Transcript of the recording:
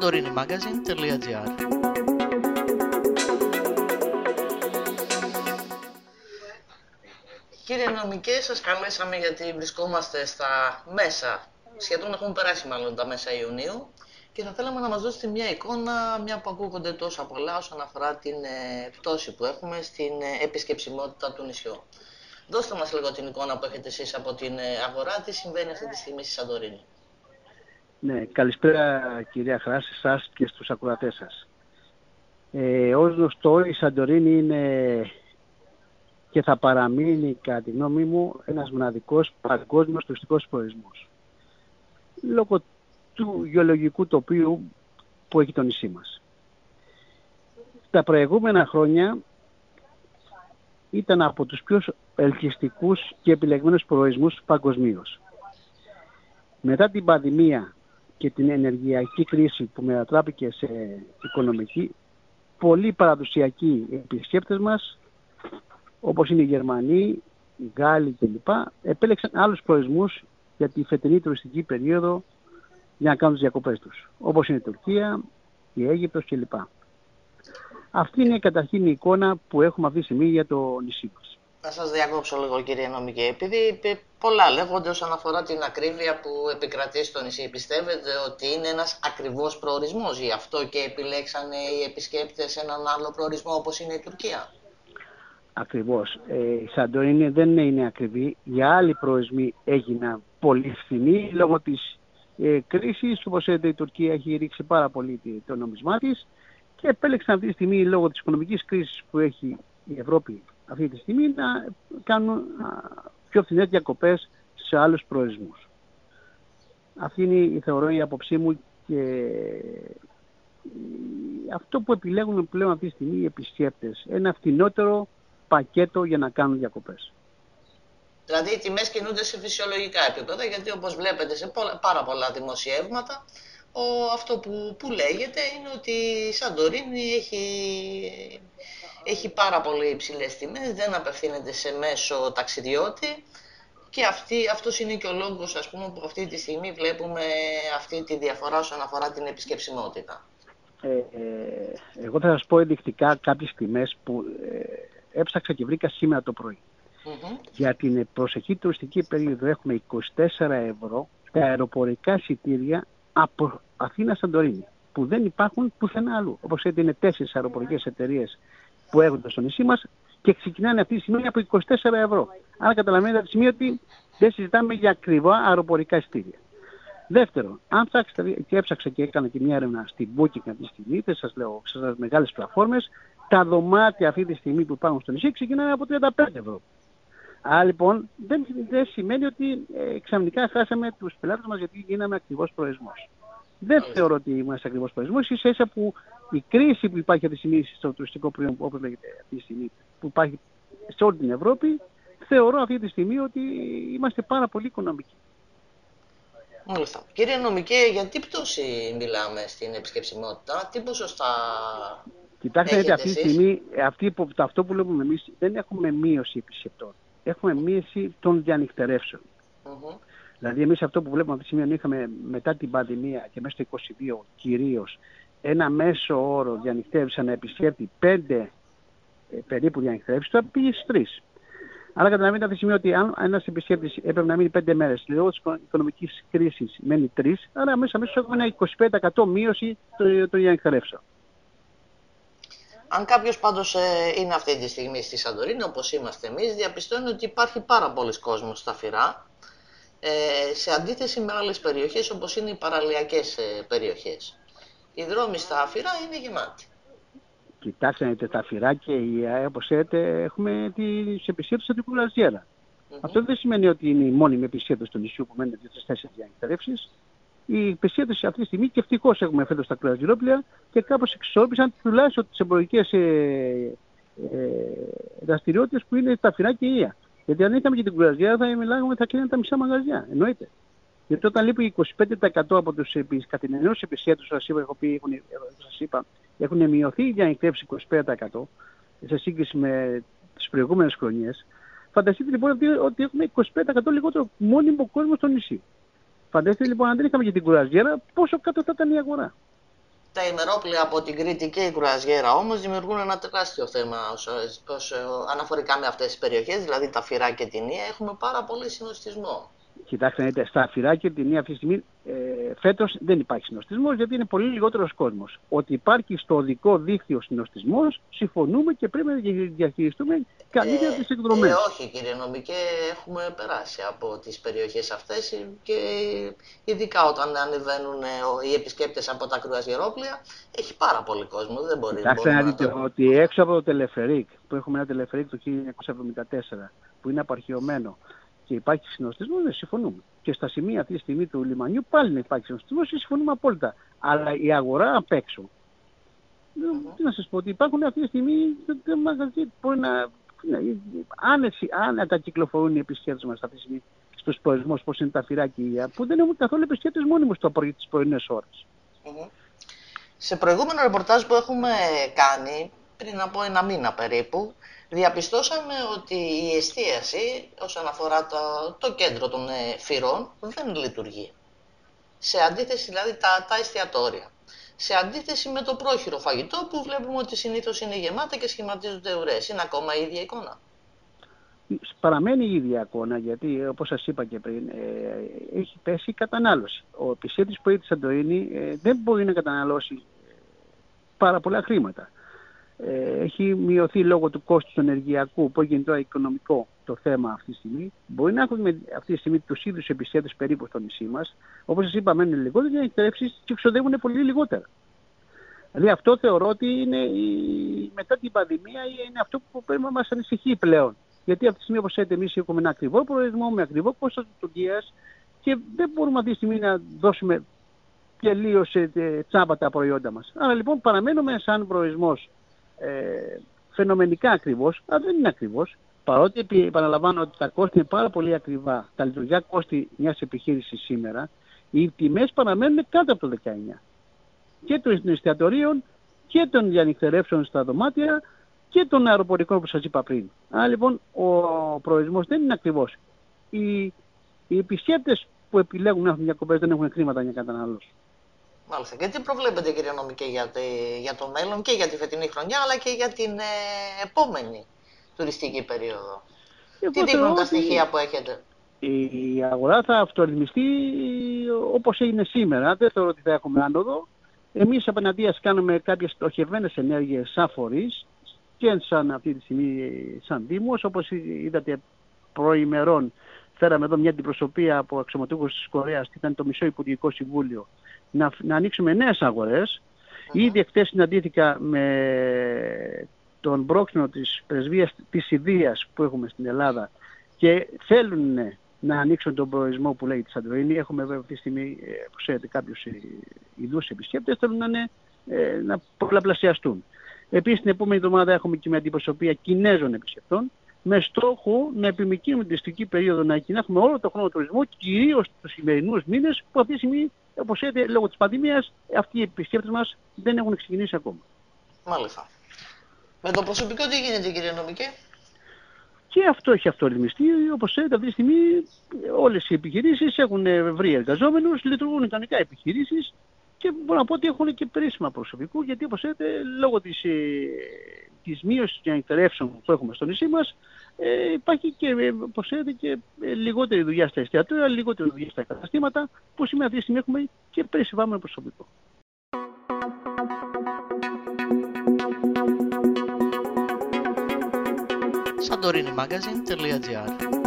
santorinimagazine.gr Κύριε Νομικέ, σας καλέσαμε γιατί βρισκόμαστε στα μέσα, σχεδόν έχουν περάσει μάλλον τα μέσα Ιουνίου και θα θέλαμε να μας δώσετε μια εικόνα, μια που ακούγονται τόσα πολλά όσον αφορά την ε, πτώση που έχουμε στην ε, επισκεψιμότητα του νησιού. Δώστε μας λίγο την εικόνα που έχετε εσείς από την ε, αγορά, τι συμβαίνει αυτή τη στιγμή στη Σαντορίνη; Ναι, καλησπέρα κυρία Χράση, σας και στους ακροατές σας. Ε, ως γνωστό η Σαντορίνη είναι και θα παραμείνει κατά τη γνώμη μου ένας μοναδικός παγκόσμιος τουριστικός προορισμός. Λόγω του γεωλογικού τοπίου που έχει το νησί μας. Τα προηγούμενα χρόνια ήταν από τους πιο ελκυστικούς και επιλεγμένους προορισμούς παγκοσμίως. Μετά την πανδημία και την ενεργειακή κρίση που μετατράπηκε σε οικονομική, πολλοί παραδοσιακοί επισκέπτες μας, όπως είναι οι Γερμανοί, οι Γάλλοι κλπ, επέλεξαν άλλους προορισμούς για τη φετινή τουριστική περίοδο για να κάνουν τις διακοπές τους, όπως είναι η Τουρκία, η Αίγυπτος κλπ. Αυτή είναι καταρχήν η εικόνα που έχουμε αυτή τη στιγμή για το νησί μας. Να σας διακόψω λίγο κύριε Νομική, επειδή πολλά λέγονται όσον αφορά την ακρίβεια που επικρατεί στο νησί. Πιστεύετε ότι είναι ένας ακριβώς προορισμός, γι' αυτό και επιλέξανε οι επισκέπτες έναν άλλο προορισμό όπως είναι η Τουρκία; Ακριβώς. Ε, η Σαντορίνη δεν είναι ακριβή. Για άλλοι προορισμοί έγιναν πολύ φθηνοί λόγω της ε, κρίσης. Όπως είδατε η Τουρκία έχει ρίξει πάρα πολύ το νομισμά της και επέλεξαν αυτή τη στιγμή λόγω της οικονομικής κρίσης που έχει η Ευρώπη αυτή τη στιγμή να κάνουν πιο φθηνές διακοπές σε άλλους προορισμούς. Αυτή είναι η θεωρώ η άποψή μου και αυτό που επιλέγουν πλέον αυτή τη στιγμή οι επισκέπτες. Ένα φθηνότερο πακέτο για να κάνουν διακοπές. Δηλαδή οι τιμές κινούνται σε φυσιολογικά επίπεδα γιατί όπως βλέπετε σε πάρα πολλά δημοσιεύματα ο, αυτό που, που λέγεται είναι ότι η Σαντορίνη έχει έχει πάρα πολύ υψηλές τιμές, δεν απευθύνεται σε μέσο ταξιδιώτη και αυτή, αυτός είναι και ο λόγος ας πούμε, που αυτή τη στιγμή βλέπουμε αυτή τη διαφορά όσον αφορά την επισκεψιμότητα. Ε, ε, εγώ θα σας πω ενδεικτικά κάποιες τιμές που ε, έψαξα και βρήκα σήμερα το πρωί. Για την προσεχή τουριστική περίοδο έχουμε 24 ευρώ τα αεροπορικά εισιτήρια από Αθήνα Σαντορίνη που δεν υπάρχουν πουθενά αλλού. Όπως έτσι είναι τέσσερις αεροπορικές εταιρείες που έχονται στο νησί μας και ξεκινάνε αυτή τη στιγμή από 24 ευρώ. Άρα καταλαβαίνετε αυτή τη στιγμή ότι δεν συζητάμε για ακριβά αεροπορικά εισιτήρια. Δεύτερον, αν ψάξετε και έψαξα και έκανα και μια έρευνα στην Booking αυτή τη στιγμή, δεν σας λέω, σε μεγάλες πλατφόρμες, τα δωμάτια αυτή τη στιγμή που υπάρχουν στο νησί ξεκινάνε από 35 ευρώ. Άρα λοιπόν δεν, δεν σημαίνει ότι ε, ξαφνικά χάσαμε τους πελάτες μας γιατί γίναμε ακριβώς προορισμός. Δεν θεωρώ ότι είμαστε ακριβώς προορισμός, ίσα ίσα που η κρίση που υπάρχει αυτή τη στιγμή στο τουριστικό προϊόν, όπως λέγεται αυτή τη στιγμή, που υπάρχει σε όλη την Ευρώπη, θεωρώ αυτή τη στιγμή ότι είμαστε πάρα πολύ οικονομικοί. Μάλιστα. Κύριε Νομικέ, για τι πτώση μιλάμε στην επισκεψιμότητα, τι ποσοστά Κοιτάξτε, γιατί αυτή τη στιγμή, αυτή, αυτό που λέμε εμείς, δεν έχουμε μείωση επισκεπτών. Έχουμε μείωση των διανυκτερεύσεων. Mm-hmm. Δηλαδή, εμείς αυτό που βλέπουμε αυτή τη στιγμή, είχαμε μετά την πανδημία και μέσα στο 2022 κυρίως ένα μέσο όρο διανυκτεύει να επισκέπτει πέντε ε, περίπου διανυκτεύσει, τώρα πήγες στι τρεις. Άρα καταλαβαίνετε αυτή τη στιγμή ότι αν ένας επισκέπτης έπρεπε να μείνει πέντε μέρες λόγω της οικονομικής κρίσης μένει τρεις, άρα μέσα μέσα έχουμε ένα 25% μείωση των διανυκτεύσεων. Αν κάποιος πάντως ε, είναι αυτή τη στιγμή στη Σαντορίνη, όπως είμαστε εμείς, διαπιστώνει ότι υπάρχει πάρα πολλοί κόσμος στα φυρά, ε, σε αντίθεση με άλλες περιοχές όπως είναι οι παραλιακές ε, περιοχές οι δρόμοι στα Αφυρά είναι γεμάτοι. Κοιτάξτε, τα Αφυρά και η ΑΕ, όπως ξέρετε, έχουμε τις επισέτους από την κουλαζιερα Αυτό δεν σημαίνει ότι είναι η μόνιμη επισέτωση του νησιού που μένουν δύο τέσσερι διανυκτερεύσεις. Η επισέτωση αυτή τη στιγμή και ευτυχώς έχουμε φέτος τα κουλαζιρόπλια και κάπως εξόρπησαν τουλάχιστον τις εμπορικές ε, ε, δραστηριότητες που είναι τα Αφυρά και η ΙΑ. Γιατί αν είχαμε και την κουλαζιέρα θα μιλάγαμε θα κλείνουν τα μισά μαγαζιά. Εννοείται. Γιατί όταν λείπει 25% από τους καθημερινούς επισέτους, σας είπα, έχουν, σας είπα, έχουν μειωθεί οι διανυκτεύσεις 25% σε σύγκριση με τις προηγούμενες χρονιές, φανταστείτε λοιπόν ότι έχουμε 25% λιγότερο μόνιμο κόσμο στο νησί. Φανταστείτε λοιπόν αν δεν είχαμε και την κουραζιέρα, πόσο κάτω θα ήταν η αγορά. Τα ημερόπλαια από την Κρήτη και η Κρουαζιέρα όμως δημιουργούν ένα τεράστιο θέμα όσο, αναφορικά με αυτές τις περιοχές, δηλαδή τα Φυρά και την Ία. Έχουμε πάρα πολύ συνοστισμό. Κοιτάξτε, στα Φυρά και την Ία αυτή τη στιγμή ε, φέτος δεν υπάρχει συνοστισμός γιατί είναι πολύ λιγότερος κόσμος. Ότι υπάρχει στο οδικό δίκτυο συνοστισμός, συμφωνούμε και πρέπει να διαχειριστούμε καλύτερα ε, τι εκδρομές. Ε, όχι, κύριε Νομικέ, έχουμε περάσει από τις περιοχές αυτές και ειδικά όταν ανεβαίνουν οι επισκέπτες από τα κρουαζιερόπλια, έχει πάρα πολύ κόσμο. Δεν μπορεί Κοιτάξτε να δείτε ότι έξω από το τελεφερίκ, που έχουμε ένα τελεφερίκ το 1974, που είναι απαρχαιωμένο και υπάρχει συνοστισμός, δεν συμφωνούμε. Και στα σημεία αυτή τη στιγμή του λιμανιού πάλι να υπάρχει συνοστισμός και συμφωνούμε απόλυτα. Αλλά η αγορά απ' έξω. Mm-hmm. Τι να σας πω, ότι υπάρχουν αυτή τη στιγμή μαγαζί μπορεί να. Άνεση, άνετα κυκλοφορούν οι επισκέπτες μας αυτή τη στιγμή στους προορισμούς, όπω είναι τα φυράκια, που δεν έχουν καθόλου επισκέπτες μόνιμου το πρωί τις πρωινές ώρες. Mm-hmm. Σε προηγούμενο ρεπορτάζ που έχουμε κάνει, πριν από ένα μήνα περίπου, διαπιστώσαμε ότι η εστίαση όσον αφορά το, το κέντρο των ε, φυρών δεν λειτουργεί. Σε αντίθεση δηλαδή τα, τα εστιατόρια. Σε αντίθεση με το πρόχειρο φαγητό που βλέπουμε ότι συνήθως είναι γεμάτα και σχηματίζονται ουρές. Είναι ακόμα η ίδια εικόνα. Παραμένει η ίδια εικόνα γιατί όπως σας είπα και πριν ε, έχει πέσει η κατανάλωση. Ο επισκέπτης που έχει τη Σαντορίνη ε, δεν μπορεί να καταναλώσει πάρα πολλά χρήματα. Ε, έχει μειωθεί λόγω του κόστους του ενεργειακού που έγινε τώρα οικονομικό το θέμα αυτή τη στιγμή. Μπορεί να έχουμε αυτή τη στιγμή τους ίδιους επισκέπτες περίπου στο νησί μας. Όπως σας είπα, μένουν λιγότερο για εκτρέψεις και εξοδεύουν πολύ λιγότερα. Δηλαδή αυτό θεωρώ ότι είναι η... μετά την πανδημία είναι αυτό που πρέπει να μας ανησυχεί πλέον. Γιατί αυτή τη στιγμή, όπως λέτε, εμείς έχουμε ένα ακριβό προορισμό με ακριβό κόστος λειτουργία και δεν μπορούμε αυτή τη στιγμή να δώσουμε τελείως ε, τσάμπα τα προϊόντα μας. Άρα λοιπόν παραμένουμε σαν προορισμός ε, φαινομενικά ακριβώς, αλλά δεν είναι ακριβώς. Παρότι επαναλαμβάνω ότι τα κόστη είναι πάρα πολύ ακριβά, τα λειτουργικά κόστη μιας επιχείρησης σήμερα, οι τιμές παραμένουν κάτω από το 19. Και των εστιατορίων και των διανυκτερεύσεων στα δωμάτια και των αεροπορικών που σας είπα πριν. Άρα λοιπόν ο προορισμός δεν είναι ακριβώς. Οι, οι επισκέπτες που επιλέγουν να έχουν διακοπές δεν έχουν χρήματα για κατανάλωση. Μάλιστα. Και τι προβλέπετε κύριε Νομικέ για, για το μέλλον και για τη φετινή χρονιά αλλά και για την ε, επόμενη τουριστική περίοδο; τι δείχνουν τα στοιχεία που έχετε; Η αγορά θα αυτορυθμιστεί όπως έγινε σήμερα. Δεν θεωρώ ότι θα έχουμε άνοδο. Εμείς απέναντίας κάνουμε κάποιες στοχευμένες ενέργειες σαν φορείς και σαν αυτή τη στιγμή σαν Δήμος. Όπως είδατε προημερών φέραμε εδώ μια αντιπροσωπεία από αξιωματούχους της Κορέας και ήταν το μισό Υπουργικό Συμβούλιο να, να ανοίξουμε νέες αγορές. Uh-huh. Ήδη εχθές συναντήθηκα με τον πρόξενο της πρεσβείας της Ιδίας που έχουμε στην Ελλάδα και θέλουν να ανοίξουν τον προορισμό που λέει τη Σαντορίνη. Έχουμε βέβαια αυτή τη στιγμή, ε, που ξέρετε, κάποιους ειδούς επισκέπτες θέλουν να, είναι, ε, να πολλαπλασιαστούν. Επίσης την επόμενη εβδομάδα έχουμε και μια αντιπροσωπεία Κινέζων επισκεπτών με στόχο να επιμηκύνουμε την τουριστική περίοδο να έχουμε όλο το χρόνο τουρισμό, κυρίως τους σημερινούς μήνες που αυτή τη στιγμή Όπως είδατε, λόγω της πανδημίας, αυτοί οι επισκέπτες μας δεν έχουν ξεκινήσει ακόμα. Μάλιστα. Με το προσωπικό τι γίνεται, κύριε Νομικέ; Και αυτό έχει αυτορυθμιστεί. Όπως ξέρετε, αυτή τη στιγμή όλες οι επιχειρήσεις έχουν βρει εργαζόμενους, λειτουργούν ικανικά επιχειρήσεις και μπορώ να πω ότι έχουν και περίσσημα προσωπικού, γιατί όπως ξέρετε, λόγω της της μείωσης των εκτερεύσεων που έχουμε στο νησί μας, ε, υπάρχει και, ε, όπως ξέρετε, και ε, λιγότερη δουλειά στα εστιατόρια, λιγότερη δουλειά στα καταστήματα, που σήμερα αυτή τη στιγμή έχουμε και περισυμβάμενο προσωπικό. Santorinimagazine.gr